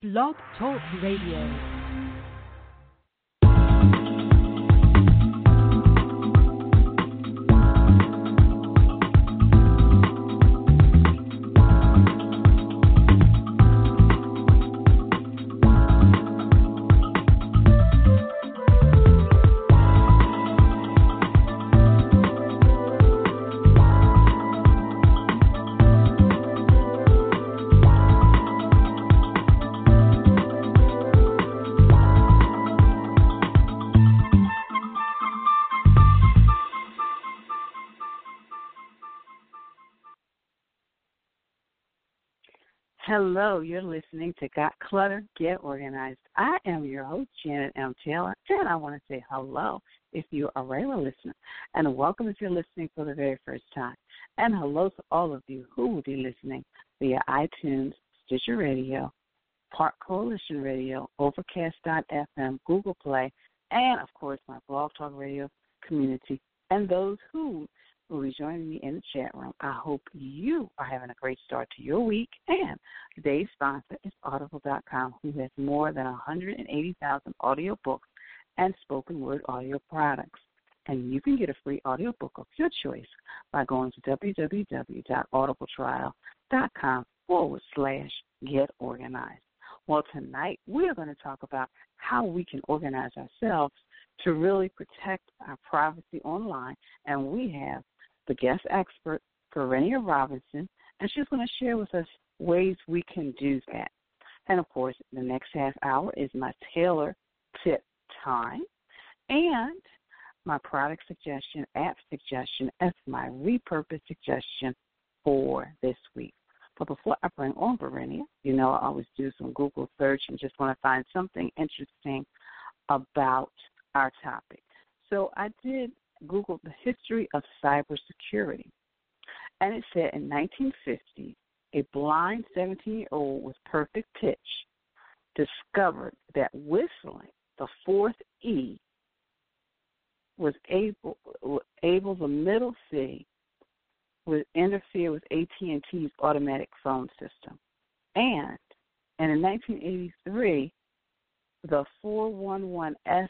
Blog Talk Radio. Hello, you're listening to Got Clutter, Get Organized. I am your host, Janet M. Taylor, and I want to say hello if you're a regular listener, and welcome if you're listening for the very first time. And hello to all of you who will be listening via iTunes, Stitcher Radio, Park Coalition Radio, Overcast.fm, Google Play, and of course my Blog Talk Radio community, and those who will be joining me in the chat room. I hope you are having a great start to your week. And today's sponsor is Audible.com, who has more than 180,000 audio books and spoken word audio products. And you can get a free audiobook of your choice by going to www.audibletrial.com forward slash get organized. Well, tonight we are going to talk about how we can organize ourselves to really protect our privacy online. And we have the guest expert, Varinia Robinson, and she's going to share with us ways we can do that. And of course, the next half hour is my Taylor tip time and my product suggestion, app suggestion, as my repurpose suggestion for this week. But before I bring on Varinia, you know I always do some Google search and just want to find something interesting about our topic. So I did Googled the history of cybersecurity. And it said in 1950, a blind 17 year old with perfect pitch discovered that whistling the fourth E was able able the middle C would interfere with AT&T's automatic phone system. And, and in 1983, the 414s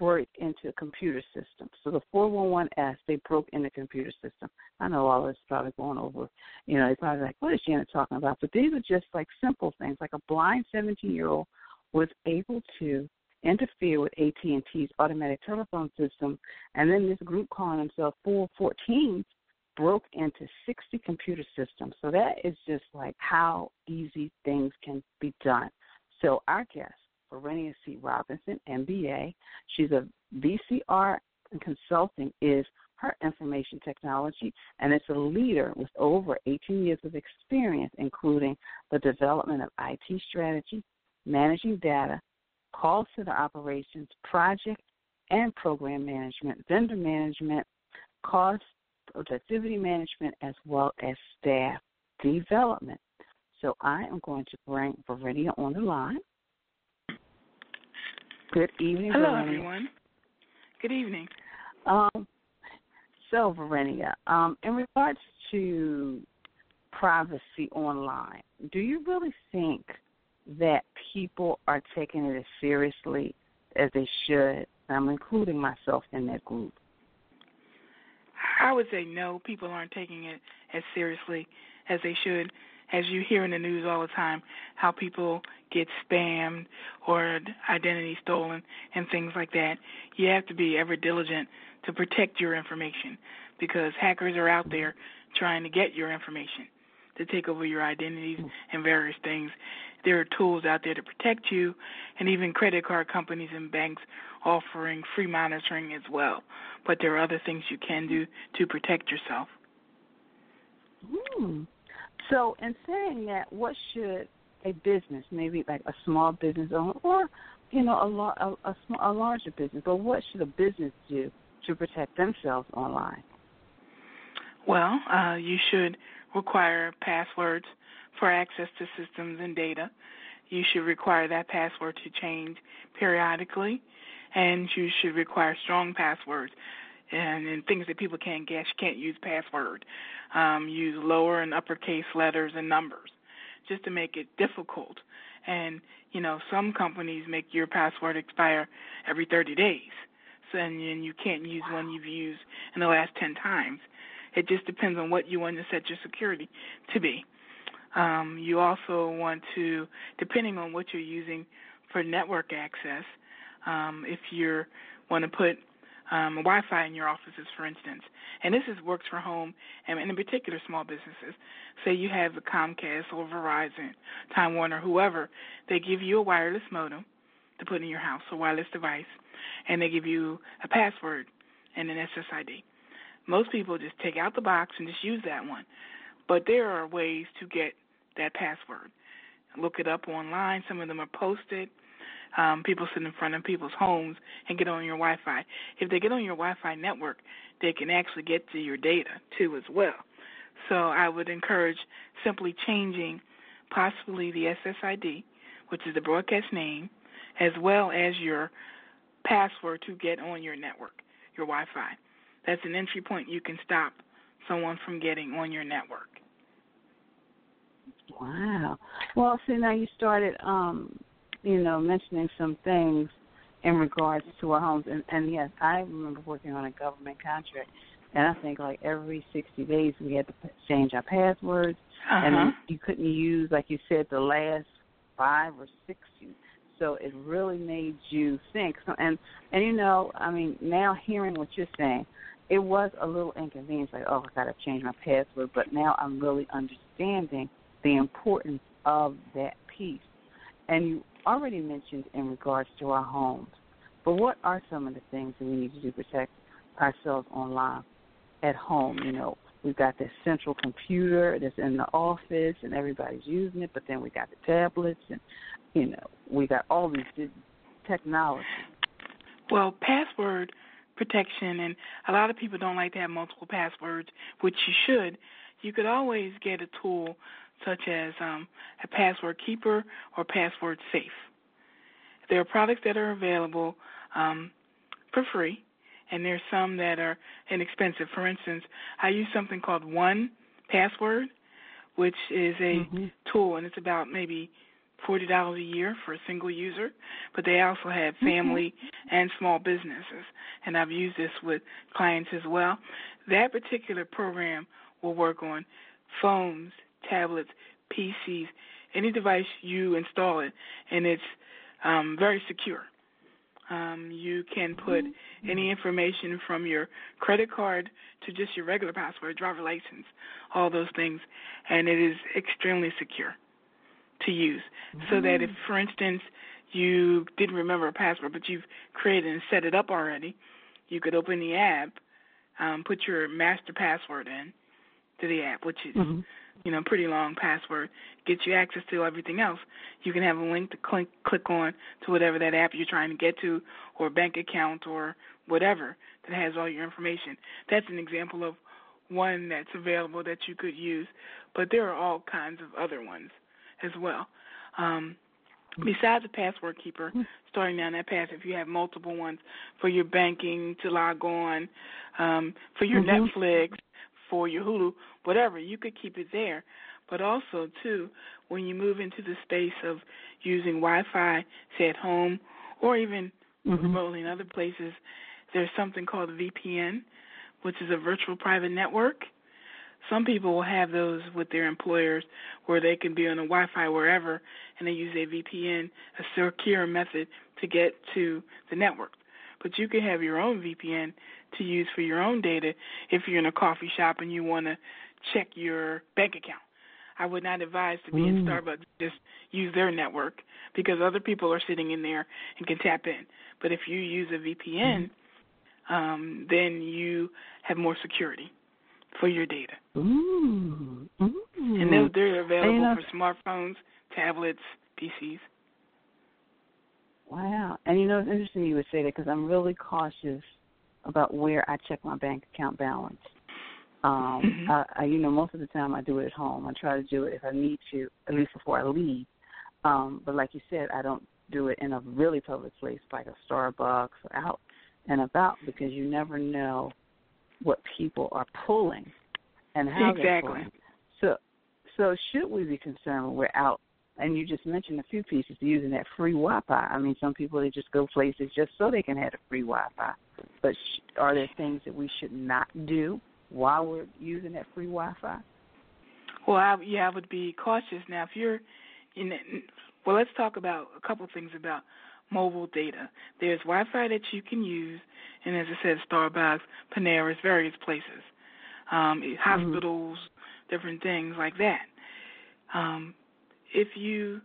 broke into a computer system. So the 414s, they broke in the computer system. I know all this is probably going over, you know, it's probably like, what is Janet talking about? But these are just like simple things. Like a blind 17-year-old was able to interfere with AT&T's automatic telephone system, and then this group calling themselves 414 broke into 60 computer systems. So that is just like how easy things can be done. So our guest Varinia C. Robinson, MBA. She's a VCR consulting is her information technology, and it's a leader with over 18 years of experience, including the development of IT strategy, managing data, call center operations, project and program management, vendor management, cost productivity management, as well as staff development. So I am going to bring Varinia on the line. Good evening. Hello, Varinia. everyone. Good evening. Um, so, Varinia, um, in regards to privacy online, do you really think that people are taking it as seriously as they should? I'm including myself in that group. I would say no, people aren't taking it as seriously as they should as you hear in the news all the time, how people get spammed or identity stolen and things like that. You have to be ever diligent to protect your information because hackers are out there trying to get your information, to take over your identities and various things. There are tools out there to protect you, and even credit card companies and banks offering free monitoring as well. But there are other things you can do to protect yourself. Hmm. So, in saying that, what should a business, maybe like a small business owner, or you know, a, a, a, a larger business, but what should a business do to protect themselves online? Well, uh, you should require passwords for access to systems and data. You should require that password to change periodically, and you should require strong passwords and, and things that people can't guess. You can't use password. Um, use lower and uppercase letters and numbers just to make it difficult. And you know, some companies make your password expire every 30 days, so and you can't use wow. one you've used in the last 10 times. It just depends on what you want to set your security to be. Um, you also want to, depending on what you're using for network access, um, if you want to put um, Wi-Fi in your offices, for instance, and this is works for home and in particular small businesses. Say you have a Comcast or Verizon, Time Warner, whoever, they give you a wireless modem to put in your house, a wireless device, and they give you a password and an SSID. Most people just take out the box and just use that one. But there are ways to get that password. Look it up online. Some of them are posted. Um, people sit in front of people's homes and get on your Wi-Fi. If they get on your Wi-Fi network, they can actually get to your data too as well. So I would encourage simply changing possibly the SSID, which is the broadcast name, as well as your password to get on your network, your Wi-Fi. That's an entry point you can stop someone from getting on your network. Wow. Well, see, now you started, um, you know, mentioning some things in regards to our homes, and, and yes, I remember working on a government contract, and I think like every 60 days we had to change our passwords, uh-huh. and you couldn't use, like you said, the last five or six. So it really made you think. So, and and you know, I mean, now hearing what you're saying, it was a little inconvenient. Like, oh, I got to change my password. But now I'm really understanding the importance of that piece. And you already mentioned in regards to our homes, but what are some of the things that we need to do to protect ourselves online at home? You know, we've got this central computer that's in the office and everybody's using it, but then we got the tablets and, you know, we got all these technology. Well, password protection, and a lot of people don't like to have multiple passwords, which you should. You could always get a tool such as um, a password keeper or password safe. There are products that are available um, for free, and there's some that are inexpensive. For instance, I use something called One Password, which is a mm-hmm. tool, and it's about maybe forty dollars a year for a single user. But they also have mm-hmm. family mm-hmm. and small businesses, and I've used this with clients as well. That particular program will work on phones, tablets, PCs, any device you install it, and it's um, very secure. Um, you can put any information from your credit card to just your regular password, driver license, all those things, and it is extremely secure to use. Mm-hmm. So that if, for instance, you didn't remember a password, but you've created and set it up already, you could open the app, um, put your master password in to the app, which is mm-hmm you know, pretty long password, gets you access to everything else. You can have a link to click click on to whatever that app you're trying to get to, or bank account, or whatever that has all your information. That's an example of one that's available that you could use, but there are all kinds of other ones as well. Um, besides a password keeper, hmm. starting down that path, if you have multiple ones for your banking to log on, um, for your mm-hmm. Netflix, for your Hulu, whatever, you could keep it there. But also, too, when you move into the space of using Wi-Fi, say at home, or even mm-hmm. remotely in other places, there's something called VPN, which is a virtual private network. Some people will have those with their employers where they can be on a Wi-Fi wherever, and they use a VPN, a secure method to get to the network. But you can have your own VPN to use for your own data if you're in a coffee shop and you want to check your bank account. I would not advise to be mm. in Starbucks just use their network because other people are sitting in there and can tap in. But if you use a VPN, mm. um, then you have more security for your data. Ooh. Ooh. And they're, they're available for smartphones, tablets, PCs. Wow. And you know, it's interesting you would say that because I'm really cautious about where I check my bank account balance. Um, mm-hmm. I, I, you know, most of the time I do it at home. I try to do it if I need to, at least before I leave. Um, but like you said, I don't do it in a really public place like a Starbucks or out and about because you never know what people are pulling and how exactly. they're pulling. So, So should we be concerned when we're out? And you just mentioned a few pieces using that free Wi-Fi. I mean, some people they just go places just so they can have the free Wi-Fi. But sh- are there things that we should not do while we're using that free Wi-Fi? Well, I, yeah, I would be cautious now. If you're in, well, let's talk about a couple things about mobile data. There's Wi-Fi that you can use, and as I said, Starbucks, Panera's, various places, um, mm-hmm. hospitals, mm-hmm. different things like that. Um, if you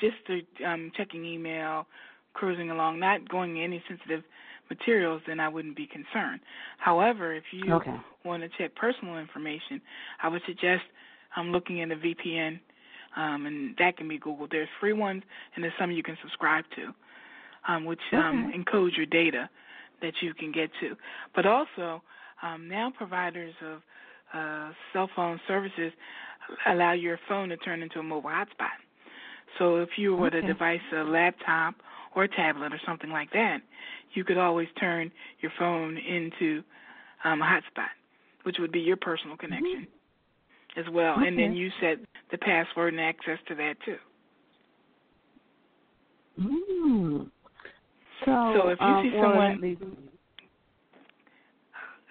just are um, checking email, cruising along, not going any sensitive materials, then I wouldn't be concerned. However, if you okay. want to check personal information, I would suggest um, looking at a VPN, um, and that can be Google. There's free ones, and there's some you can subscribe to um, which um, encodes your data that you can get to. But also, um, now providers of uh, cell phone services allow your phone to turn into a mobile hotspot. So if you were okay. to device a laptop or a tablet or something like that, you could always turn your phone into um, a hotspot, which would be your personal connection mm-hmm. as well. Okay. And then you set the password and access to that too. Mm. So, so if you um, see someone,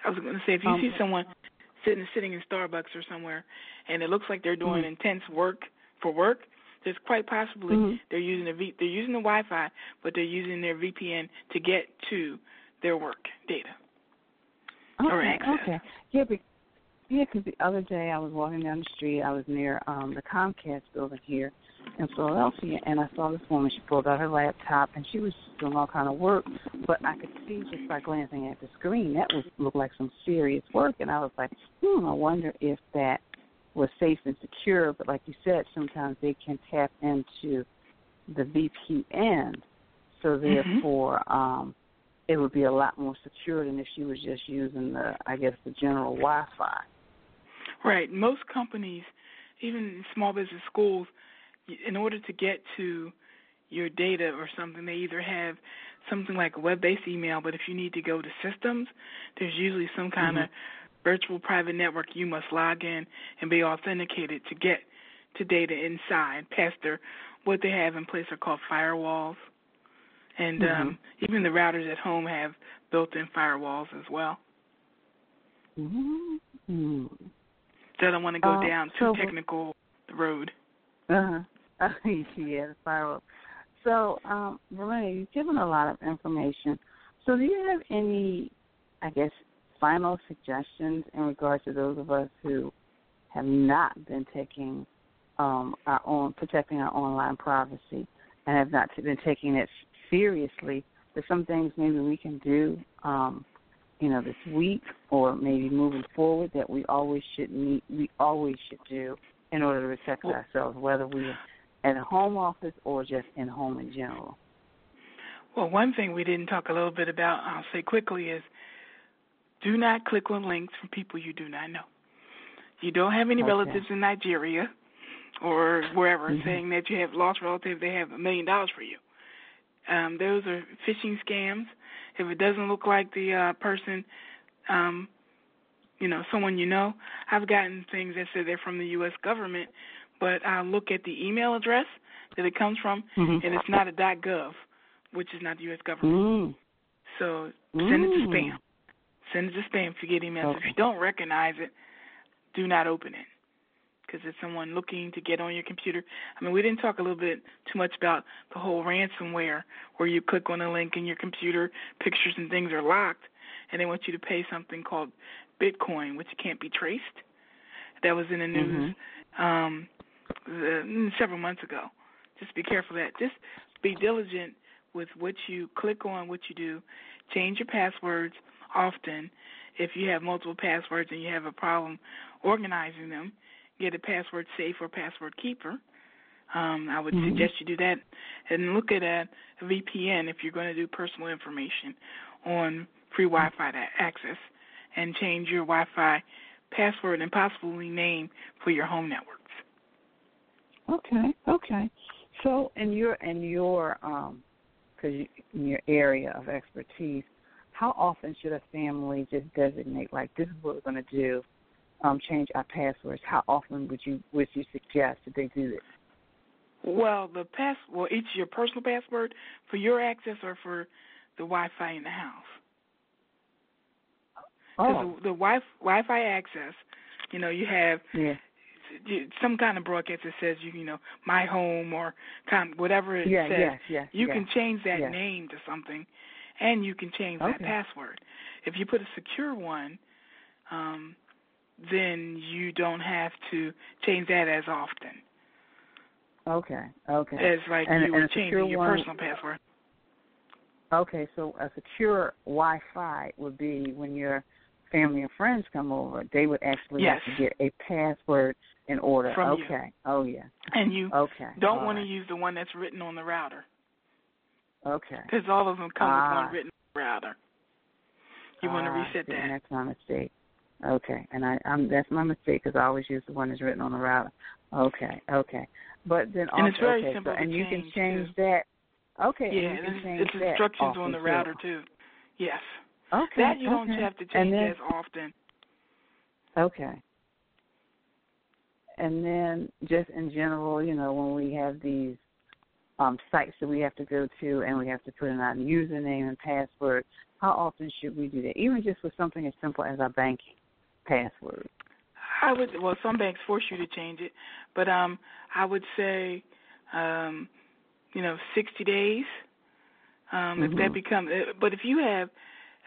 I was going to say, if you um, see someone sitting sitting in Starbucks or somewhere, and it looks like they're doing mm-hmm. intense work for work, there's quite possibly mm-hmm. they're using a v, they're using the Wi-Fi, but they're using their VPN to get to their work data okay, or access. Okay, yeah, yeah, because the other day I was walking down the street. I was near um the Comcast building here, in Philadelphia, and I saw this woman. She pulled out her laptop, and she was doing all kind of work. But I could see just by glancing at the screen that was looked like some serious work, and I was like, hmm, I wonder if that was safe and secure. But like you said, sometimes they can tap into the VPN, so Mm-hmm. therefore. mm-hmm. um it would be a lot more secure than if she was just using the, I guess, the general Wi-Fi. Right. Most companies, even small business schools, in order to get to your data or something, they either have something like a web-based email, but if you need to go to systems, there's usually some kind mm-hmm. of virtual private network you must log in and be authenticated to get to data inside past their what they have in place are called firewalls. And mm-hmm. um, even the routers at home have built-in firewalls as well. Mm-hmm. So I don't want to go uh, down too so technical road. Uh-huh. yeah, the firewall. So, um, Renee, you've given a lot of information. So, do you have any, I guess, final suggestions in regards to those of us who have not been taking um, our own protecting our online privacy and have not been taking it seriously? There's some things maybe we can do, um, you know, this week or maybe moving forward that we always should meet, we always should do in order to protect ourselves, whether we're at a home office or just in home in general. Well, one thing we didn't talk a little bit about, I'll say quickly, is do not click on links from people you do not know. You don't have any okay. relatives in Nigeria or wherever mm-hmm. saying that you have lost relatives, they have a million dollars for you. Um, those are phishing scams. If it doesn't look like the uh, person, um, you know, someone you know, I've gotten things that say they're from the U.S. government, but I look at the email address that it comes from, mm-hmm. and it's not a .gov, which is not the U.S. government. Mm. So send it to Mm. spam. Send it to spam if you get emails. Okay. If you don't recognize it, do not open it because it's someone looking to get on your computer. I mean, we didn't talk a little bit too much about the whole ransomware where you click on a link and your computer pictures and things are locked, and they want you to pay something called Bitcoin, which can't be traced. That was in the news. Mm-hmm. Um, the, several months ago. Just be careful of that. Just be diligent with what you click on, what you do. Change your passwords often. If you have multiple passwords and you have a problem organizing them, get a password safe or password keeper. Um, I would mm-hmm. suggest you do that and look at a VPN if you're going to do personal information on free Wi-Fi access, and change your Wi-Fi password and possibly name for your home networks. Okay, okay. So, in your in your um, cause you, in your area of expertise, how often should a family just designate like this is what we're going to do um, change our passwords, how often would you would you suggest that they do this? Well, the pass well, it's your personal password for your access or for the Wi-Fi in the house. Because Oh, the, the wi- Wi-Fi access, you know, you have yeah, some kind of broadcast that says you, you know, my home or kind whatever it yeah, says. yes, yes. You yes. can change that yes. name to something, and you can change that password. If you put a secure one, um, then you don't have to change that as often Okay, okay. as like And- you would a your one- personal password. Okay, so a secure Wi-Fi would be when your family and friends come over, they would actually Yes. have to get a password in order. From you. okay. Oh yeah. And you Okay. don't want to use the one that's written on the router Okay. because all of them come Ah. with one written on the router. You want to Ah, reset that. That's my mistake. Okay, and I, I'm that's my mistake because I always use the one that's written on the router. Okay, okay, but then also And it's very okay, simple so, and you can change, too. that. Okay, yeah, and you can it's, change it's that instructions on the router too. Yes. Okay, That you don't okay. have to change then- as often. Okay. And then just in general, you know, when we have these um, sites that we have to go to and we have to put in our username and password, how often should we do that? Even just with something as simple as our banking password. I would well some banks force you to change it, but um I would say um you know 60 days. Um if that Mhm. becomes uh, but if you have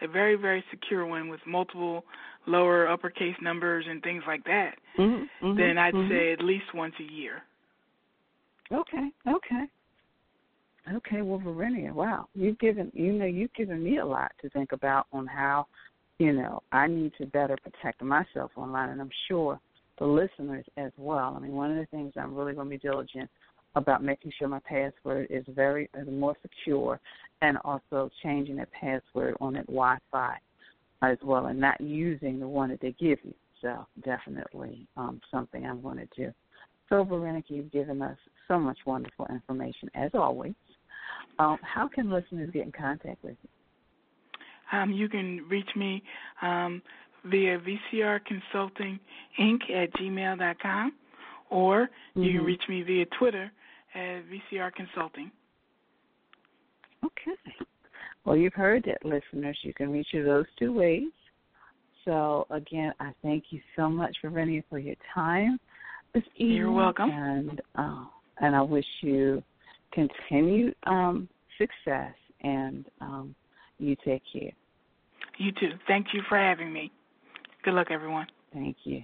a very very secure one with multiple lower uppercase numbers and things like that, Mm-hmm, then I'd say at least once a year. Okay, okay. Okay, well, Varinia, wow, you've given you know you've given me a lot to think about on how, you know, I need to better protect myself online, and I'm sure the listeners as well. I mean, one of the things I'm really going to be diligent about making sure my password is very is more secure, and also changing that password on that Wi-Fi as well, and not using the one that they give you. So definitely um, something I'm going to do. So, Veronica, you've given us so much wonderful information as always. Um, how can listeners get in contact with you? Um, you can reach me um, via VCR Consulting Inc. at gmail.com, or you can reach me via Twitter at VCR Consulting. Okay. Well, you've heard that, listeners. You can reach you those two ways. So, again, I thank you so much, Veronica, for your time this evening. You're welcome. And uh, and I wish you continued um, success, and um, you take care. You too. Thank you for having me. Good luck, everyone. Thank you.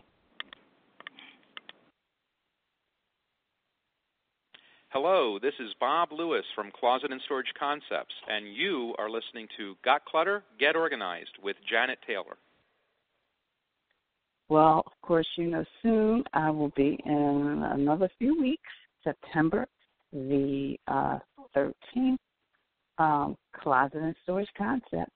Hello, this is Bob Lewis from Closet and Storage Concepts, and you are listening to Got Clutter? Get Organized with Janet Taylor. Well, of course, you know, soon I will be in another few weeks, September the uh, 13th, um, Closet and Storage Concepts.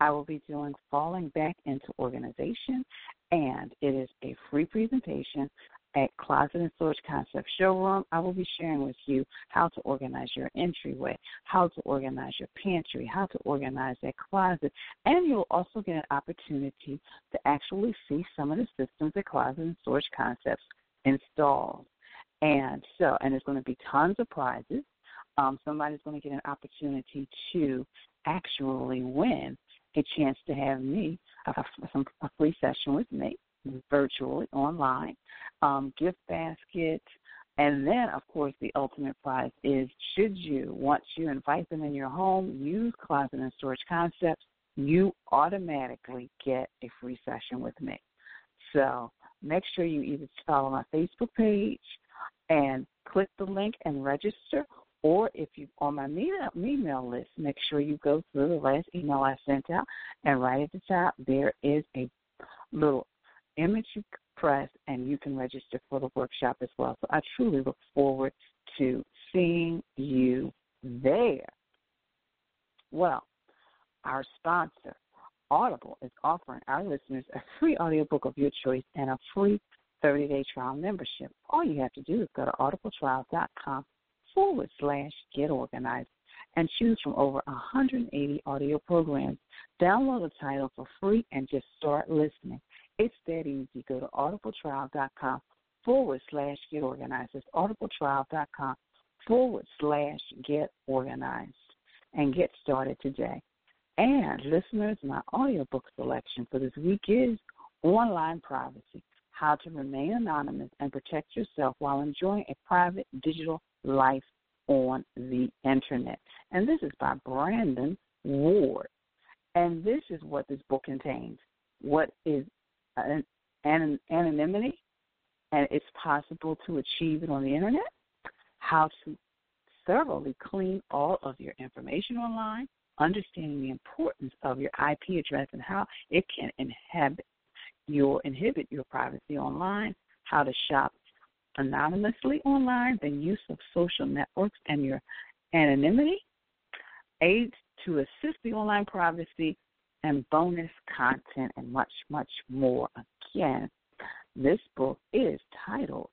I will be doing Falling Back into Organization, and it is a free presentation at Closet and Storage Concepts Showroom. I will be sharing with you how to organize your entryway, how to organize your pantry, how to organize that closet, and you'll also get an opportunity to actually see some of the systems that Closet and Storage Concepts installed. And so, and there's going to be tons of prizes. Um, somebody's going to get an opportunity to actually win a chance to have me a, some, a free session with me virtually online, um, gift basket, and then of course the ultimate prize is should you once you invite them in your home, use Closet and Storage Concepts, you automatically get a free session with me. So make sure you either follow my Facebook page and click the link and register, or if you're on my email, email list, make sure you go through the last email I sent out, and right at the top there is a little image you press, and you can register for the workshop as well. So I truly look forward to seeing you there. Well, our sponsor, Audible, is offering our listeners a free audiobook of your choice and a free 30 day trial membership. All you have to do is go to audibletrial.com forward slash get organized and choose from over 180 audio programs. Download the title for free and just start listening. It's that easy. Go to audibletrial.com forward slash get organized. It's audibletrial.com forward slash get organized and get started today. And listeners, my audiobook selection for this week is Online Privacy How to Remain Anonymous and Protect Yourself While Enjoying a Private Digital Life on the Internet. And this is by Brandon Ward. And this is what this book contains what is an, an, anonymity, and it's possible to achieve it on the Internet, how to thoroughly clean all of your information online, understanding the importance of your IP address and how it can your inhibit your privacy online, how to shop anonymously online, the use of social networks and your anonymity, aids to assist the online privacy, and bonus content, and much, much more. Again, this book is titled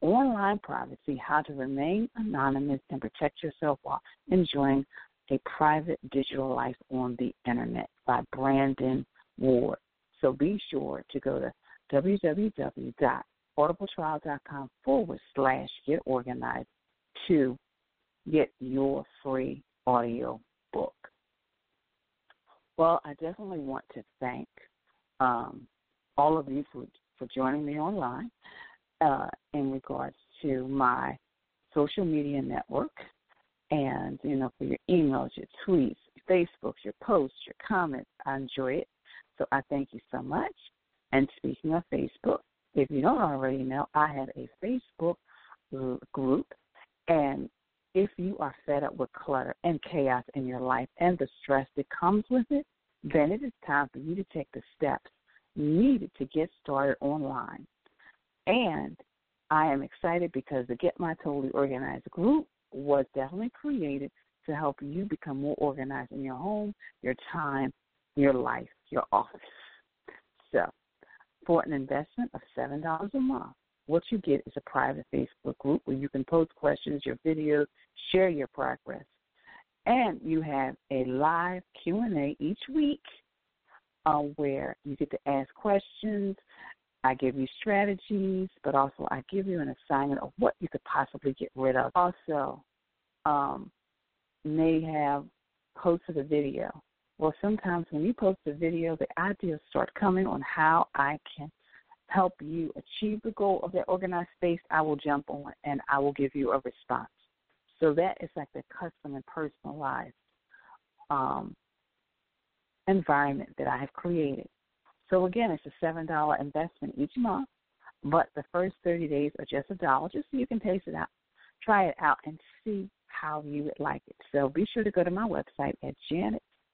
Online Privacy How to Remain Anonymous and Protect Yourself While Enjoying a Private Digital Life on the Internet by Brandon Ward. So be sure to go to www.audibletrial.com forward slash get organized to get your free audio book. Well, I definitely want to thank um, all of you for, for joining me online uh, in regards to my social media network and, you know, for your emails, your tweets, your Facebooks, your posts, your comments. I enjoy it. So I thank you so much. And speaking of Facebook, if you don't already know, I have a Facebook group, and if you are fed up with clutter and chaos in your life and the stress that comes with it, then it is time for you to take the steps needed to get started online. And I am excited because the Get My Totally Organized group was definitely created to help you become more organized in your home, your time, your life, your office. So, for an investment of $7 a month, what you get is a private Facebook group where you can post questions, your videos, share your progress. And you have a live Q&A each week uh, where you get to ask questions. I give you strategies, but also I give you an assignment of what you could possibly get rid of. Also, um, may have posted a video. Well, sometimes when you post a video, the ideas start coming on how I can help you achieve the goal of that organized space, I will jump on and I will give you a response. So that is like the custom and personalized um, environment that I have created. So again, it's a seven dollar investment each month, but the first thirty days are just a dollar, just so you can taste it out, try it out, and see how you would like it. So be sure to go to my website at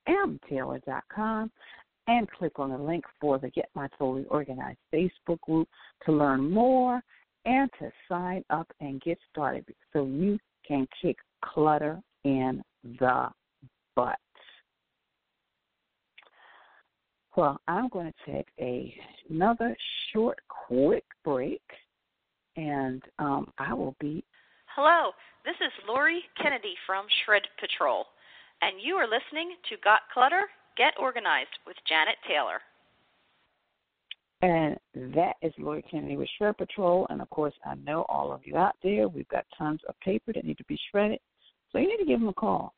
janetmtaylor.com and click on the link for the Get My Totally Organized Facebook group to learn more and to sign up and get started so you can kick clutter in the butt. Well, I'm going to take a, another short, quick break, and um, I will be. Hello, this is Lori Kennedy from Shred Patrol, and you are listening to Got Clutter? Get Organized with Janet Taylor. And that is Lori Kennedy with Shred Patrol. And of course, I know all of you out there, we've got tons of paper that need to be shredded. So you need to give them a call.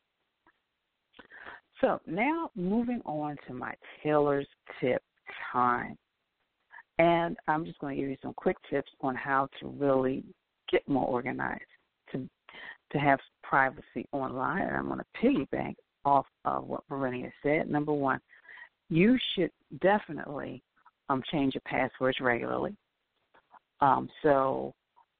So now moving on to my Taylor's tip time. And I'm just going to give you some quick tips on how to really get more organized, to to have privacy online. And I'm going to piggyback off of what Varinia said. Number one, you should definitely um, change your passwords regularly. Um, so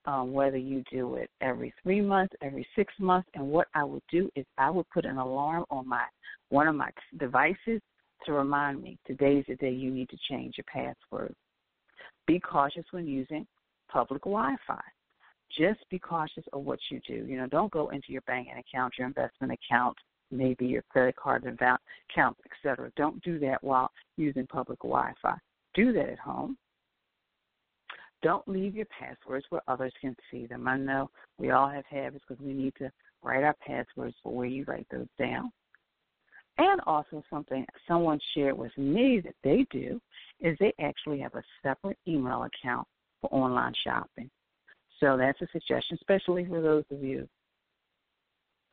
um, whether you do it every three months, every six months, and what I would do is I would put an alarm on my one of my devices to remind me today's the day you need to change your password. Be cautious when using public Wi-Fi. Just be cautious of what you do. You know, don't go into your banking account, your investment account, maybe your credit card account, etc. Don't do that while using public Wi-Fi. Do that at home. Don't leave your passwords where others can see them. I know we all have habits because we need to write our passwords, but where you write those down. And also, something someone shared with me that they do is they actually have a separate email account for online shopping. So that's a suggestion, especially for those of you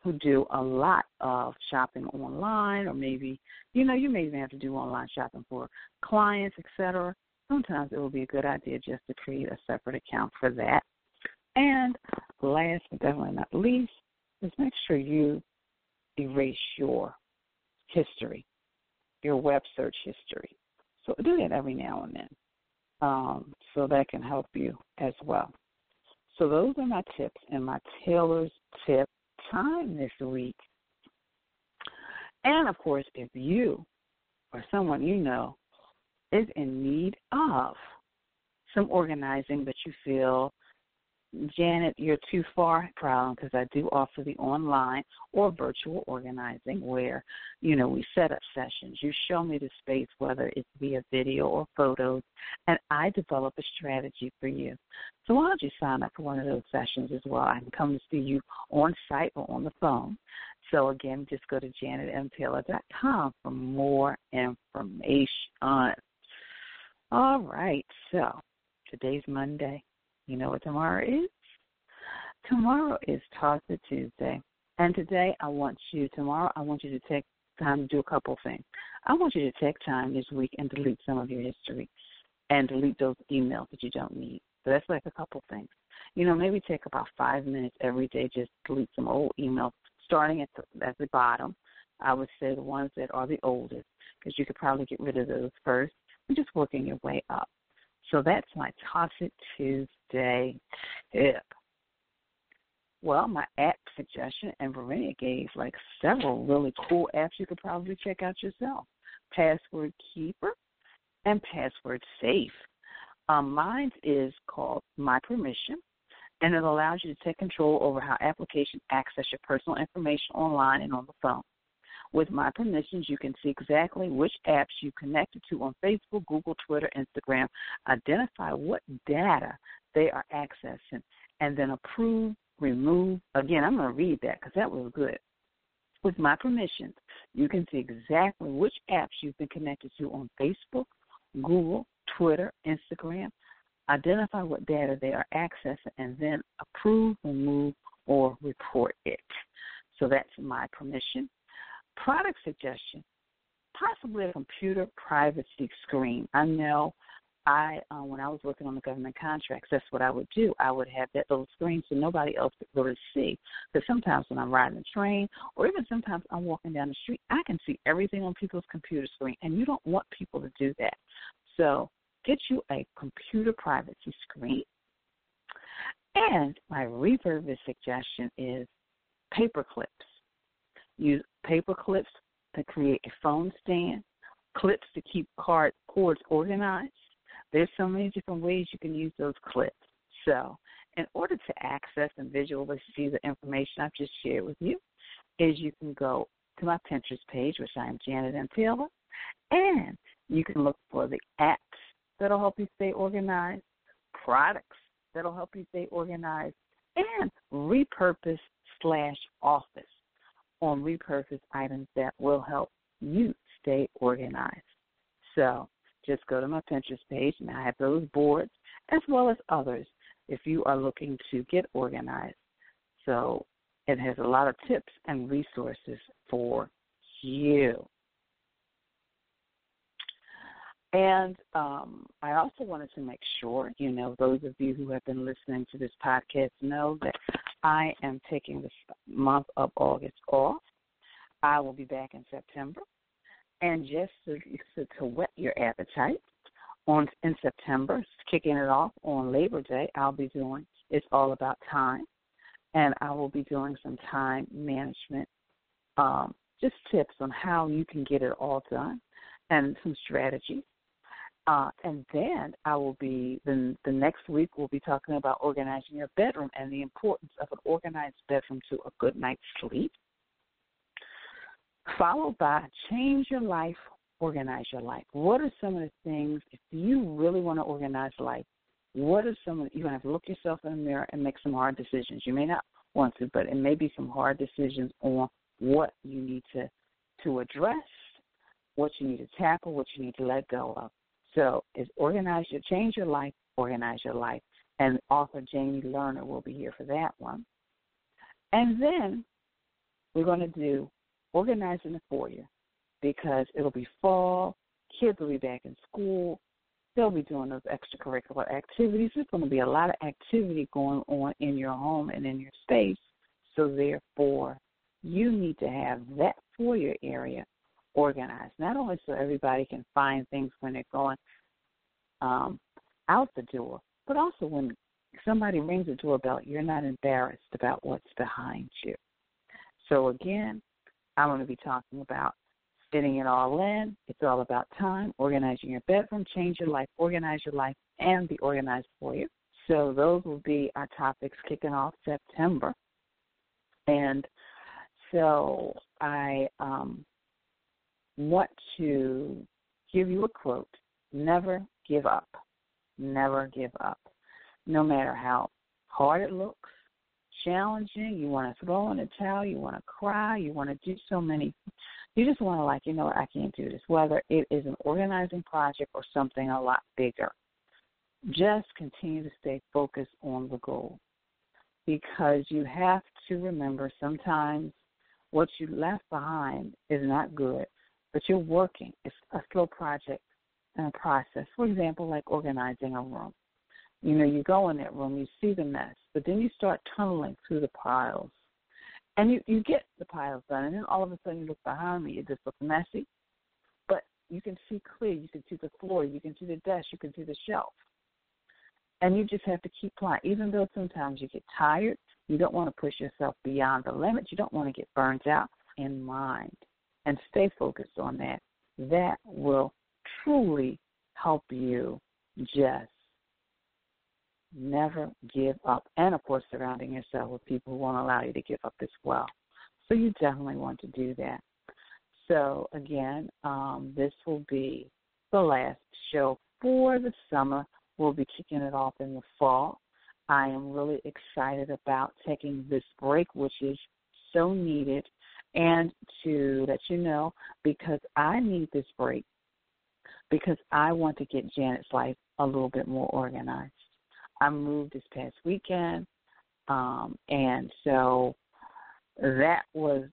who do a lot of shopping online, or maybe you know you may even have to do online shopping for clients, etc. Sometimes it will be a good idea just to create a separate account for that. And last but definitely not least, is make sure you erase your history, your web search history. So do that every now and then. Um, so that can help you as well. So those are my tips and my Taylor's tip time this week. And of course, if you or someone you know is in need of some organizing, but you feel Janet, you're too far problem because I do offer the online or virtual organizing where, you know, we set up sessions. You show me the space, whether it's via video or photos, and I develop a strategy for you. So why don't you sign up for one of those sessions as well? I can come to see you on site or on the phone. So again, just go to janetmtaylor.com for more information. On. All right, so today's Monday. You know what tomorrow is? Tomorrow is It Tuesday. And today I want you, tomorrow, I want you to take time to do a couple things. I want you to take time this week and delete some of your history and delete those emails that you don't need. So that's like a couple things. You know, maybe take about five minutes every day, just delete some old emails, starting at the, at the bottom. I would say the ones that are the oldest, because you could probably get rid of those first and just working your way up. So that's my Toss It Tuesday tip. Well, my app suggestion, and Verena gave like several really cool apps you could probably check out yourself Password Keeper and Password Safe. Um, mine is called My Permission, and it allows you to take control over how applications access your personal information online and on the phone. With my permissions, you can see exactly which apps you connected to on Facebook, Google, Twitter, Instagram, identify what data they are accessing, and then approve, remove. Again, I'm going to read that because that was good. With my permissions, you can see exactly which apps you've been connected to on Facebook, Google, Twitter, Instagram, identify what data they are accessing, and then approve, remove, or report it. So that's my permission. Product suggestion, possibly a computer privacy screen. I know I uh, when I was working on the government contracts, that's what I would do. I would have that little screen so nobody else could go really see. Because sometimes when I'm riding the train, or even sometimes I'm walking down the street, I can see everything on people's computer screen, and you don't want people to do that. So get you a computer privacy screen. And my repurpose suggestion is paper clips. Use paper clips to create a phone stand, clips to keep card cords organized. There's so many different ways you can use those clips. So, in order to access and visually see the information I've just shared with you, is you can go to my Pinterest page, which I am Janet M. Taylor, and you can look for the apps that'll help you stay organized, products that'll help you stay organized, and repurpose slash office on repurposed items that will help you stay organized. So just go to my Pinterest page and I have those boards as well as others if you are looking to get organized. So it has a lot of tips and resources for you. And um, I also wanted to make sure, you know, those of you who have been listening to this podcast know that I am taking this month of August off. I will be back in September. And just to, to, to whet your appetite, on in September, kicking it off on Labor Day, I'll be doing it's all about time, and I will be doing some time management, um, just tips on how you can get it all done, and some strategies. Uh, and then I will be the the next week we'll be talking about organizing your bedroom and the importance of an organized bedroom to a good night's sleep. Followed by change your life, organize your life. What are some of the things if you really want to organize life? What are some of you're gonna have to look yourself in the mirror and make some hard decisions. You may not want to, but it may be some hard decisions on what you need to to address, what you need to tackle, what you need to let go of. So it's organize your change your life, organize your life. And author Jamie Lerner will be here for that one. And then we're going to do organizing the foyer because it'll be fall, kids will be back in school, they'll be doing those extracurricular activities. There's going to be a lot of activity going on in your home and in your space. So therefore, you need to have that foyer area organized, not only so everybody can find things when they're going um, out the door, but also when somebody rings the doorbell, you're not embarrassed about what's behind you. So again, I'm going to be talking about fitting it all in. It's all about time, organizing your bedroom, change your life, organize your life, and be organized for you. So those will be our topics kicking off September. And so I um, want to give you a quote never give up. Never give up. No matter how hard it looks, challenging, you want to throw in a towel, you want to cry, you want to do so many. You just want to, like, you know what, I can't do this. Whether it is an organizing project or something a lot bigger, just continue to stay focused on the goal. Because you have to remember sometimes what you left behind is not good, but you're working. It's a slow project and a process. For example, like organizing a room. You know, you go in that room, you see the mess, but then you start tunneling through the piles. And you, you get the piles done, and then all of a sudden you look behind me, it just looks messy. But you can see clear, you can see the floor, you can see the desk, you can see the shelf. And you just have to keep playing. Even though sometimes you get tired, you don't want to push yourself beyond the limit. You don't want to get burnt out in mind. And stay focused on that. That will truly help you just never give up. And of course, surrounding yourself with people who won't allow you to give up as well. So you definitely want to do that. So again, um, this will be the last show for the summer. We'll be kicking it off in the fall. I am really excited about taking this break, which is so needed, and to let you know because I need this break because I want to get Janet's life a little bit more organized. I moved this past weekend, um, and so that was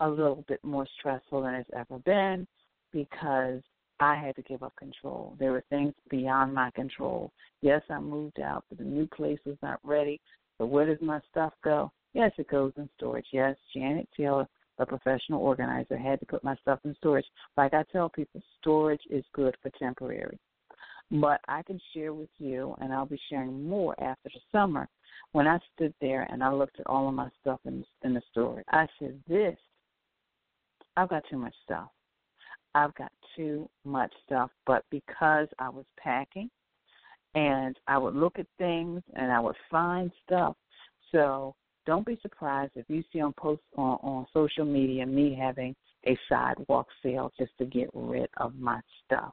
a little bit more stressful than it's ever been because I had to give up control. There were things beyond my control. Yes, I moved out, but the new place was not ready. So where does my stuff go? Yes, it goes in storage. Yes, Janet Taylor, the professional organizer, had to put my stuff in storage. Like I tell people, storage is good for temporary. But I can share with you, and I'll be sharing more after the summer. When I stood there and I looked at all of my stuff in, in the storage, I said, "This, I've got too much stuff. I've got too much stuff." But because I was packing, and I would look at things and I would find stuff. So don't be surprised if you see on posts on, on social media me having a sidewalk sale just to get rid of my stuff.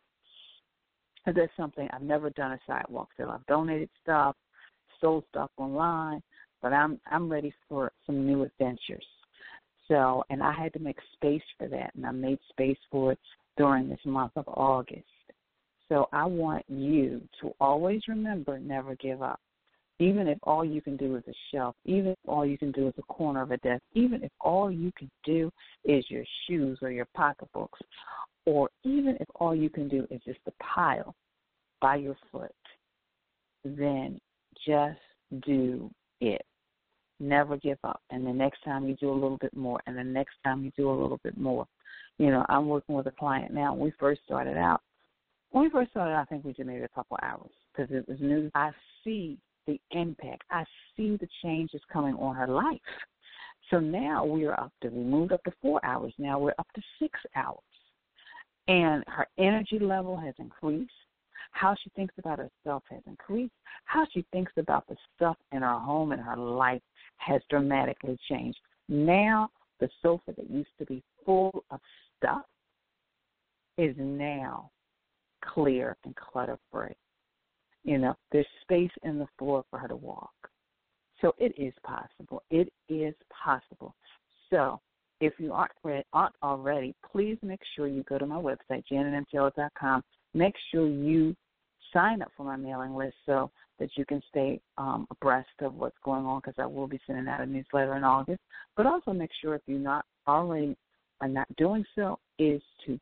Because that's something I've never done a sidewalk sale. I've donated stuff, sold stuff online, but I'm I'm ready for some new adventures. So, and I had to make space for that, and I made space for it during this month of August. So I want you to always remember never give up. Even if all you can do is a shelf, even if all you can do is a corner of a desk, even if all you can do is your shoes or your pocketbooks, or even if all you can do is just a pile by your foot, then just do it. Never give up. And the next time you do a little bit more, and the next time you do a little bit more. You know, I'm working with a client now. When we first started out, when we first started, I think we did maybe a couple hours because it was new. I see the impact. I see the changes coming on her life. So now we are up to, we moved up to four hours. Now we're up to six hours. And her energy level has increased. How she thinks about herself has increased. How she thinks about the stuff in her home and her life has dramatically changed. Now, the sofa that used to be full of stuff is now clear and clutter free. You know, there's space in the floor for her to walk. So it is possible. It is possible. So if you aren't, aren't already, please make sure you go to my website, janetmtaylor.com. Make sure you sign up for my mailing list so that you can stay um, abreast of what's going on because I will be sending out a newsletter in August. But also make sure if you're not already are not doing so is to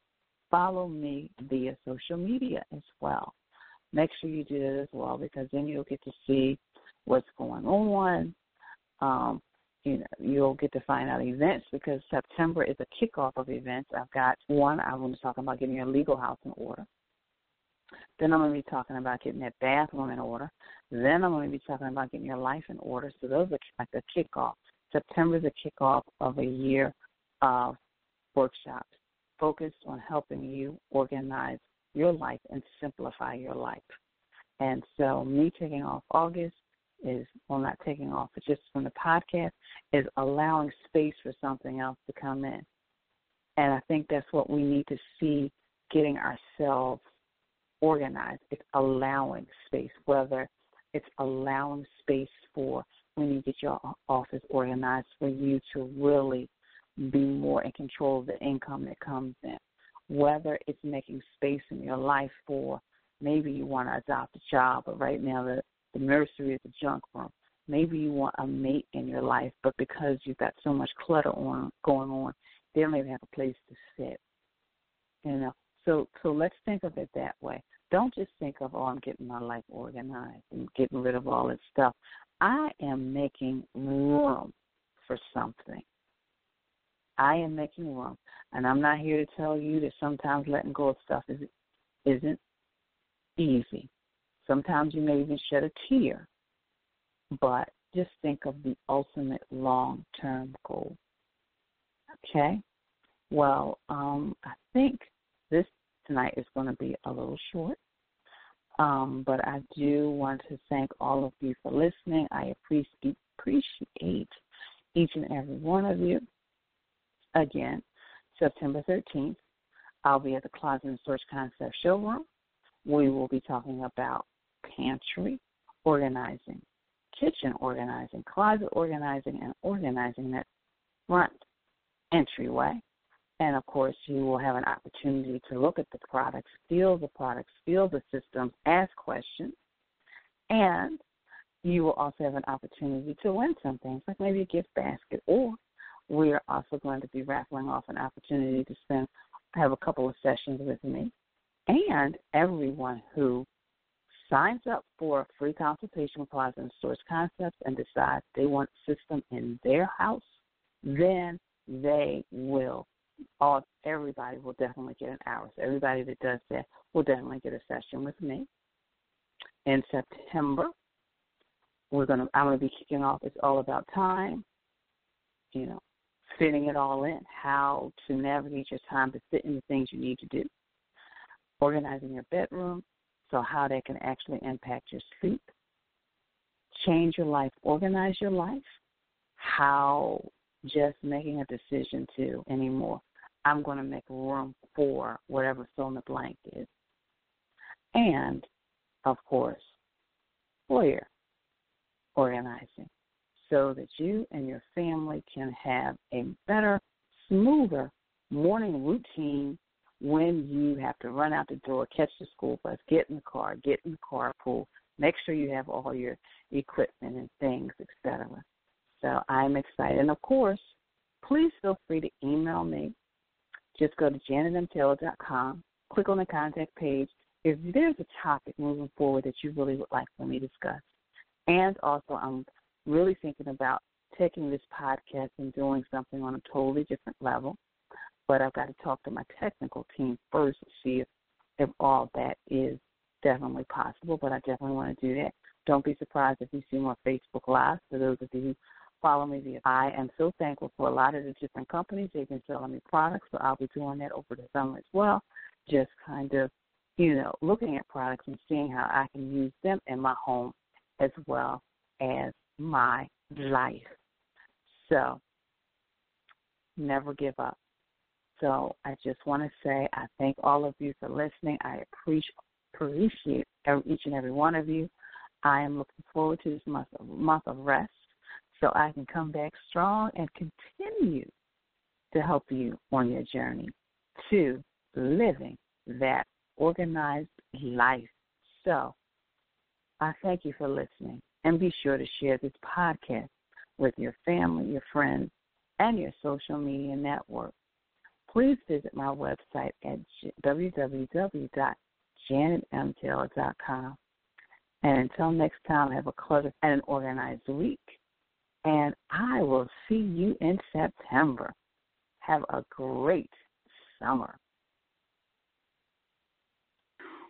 follow me via social media as well. Make sure you do that as well because then you'll get to see what's going on. Um, you know, you'll get to find out events because September is a kickoff of events. I've got one. I'm going to talk about getting your legal house in order. Then I'm going to be talking about getting that bathroom in order. Then I'm going to be talking about getting your life in order. So those are like a kickoff. September is a kickoff of a year of workshops focused on helping you organize your life and simplify your life. And so, me taking off August is, well, not taking off, but just from the podcast, is allowing space for something else to come in. And I think that's what we need to see getting ourselves organized. It's allowing space, whether it's allowing space for when you get your office organized for you to really be more in control of the income that comes in. Whether it's making space in your life for maybe you want to adopt a child, but right now the, the nursery is a junk room. Maybe you want a mate in your life, but because you've got so much clutter on going on, they don't even have a place to sit. You know. So so let's think of it that way. Don't just think of, oh, I'm getting my life organized and getting rid of all this stuff. I am making room for something. I am making room. And I'm not here to tell you that sometimes letting go of stuff is, isn't easy. Sometimes you may even shed a tear. But just think of the ultimate long term goal. Okay? Well, um, I think this tonight is going to be a little short. Um, but I do want to thank all of you for listening. I appreciate, appreciate each and every one of you again, September 13th. I'll be at the Closet and Storage Concept showroom. We will be talking about pantry organizing, kitchen organizing, closet organizing, and organizing that front entryway. And of course, you will have an opportunity to look at the products, feel the products, feel the systems, ask questions, and you will also have an opportunity to win some things, like maybe a gift basket or we are also going to be raffling off an opportunity to spend have a couple of sessions with me. And everyone who signs up for a free consultation with Closet and Storage Concepts and decides they want a system in their house, then they will all everybody will definitely get an hour. So everybody that does that will definitely get a session with me. In September, we're gonna I'm gonna be kicking off It's All About Time. You know, fitting it all in, how to navigate your time to fit in the things you need to do, organizing your bedroom, so how that can actually impact your sleep, change your life, organize your life, how just making a decision to anymore. I'm going to make room for whatever fill in the blank is. And, of course, foyer organizing so that you and your family can have a better, smoother morning routine when you have to run out the door, catch the school bus, get in the car, get in the carpool, make sure you have all your equipment and things, etc. So I'm excited. And of course, please feel free to email me. Just go to janetmtaylor.com, click on the contact page. If there's a topic moving forward that you really would like for me to discuss, and also I'm really thinking about taking this podcast and doing something on a totally different level. But I've got to talk to my technical team first to see if, if all that is definitely possible. But I definitely want to do that. Don't be surprised if you see more Facebook Lives. For those of you who follow me I am so thankful for a lot of the different companies. They've been selling me products, so I'll be doing that over the summer as well. Just kind of, you know, looking at products and seeing how I can use them in my home as well as my life. So never give up. So I just want to say I thank all of you for listening. I appreciate each and every one of you. I am looking forward to this month of, month of rest so I can come back strong and continue to help you on your journey to living that organized life. So, I thank you for listening and be sure to share this podcast with your family, your friends, and your social media network. Please visit my website at www.janetmtaylor.com. And until next time, have a cluttered and an organized week. And I will see you in September. Have a great summer.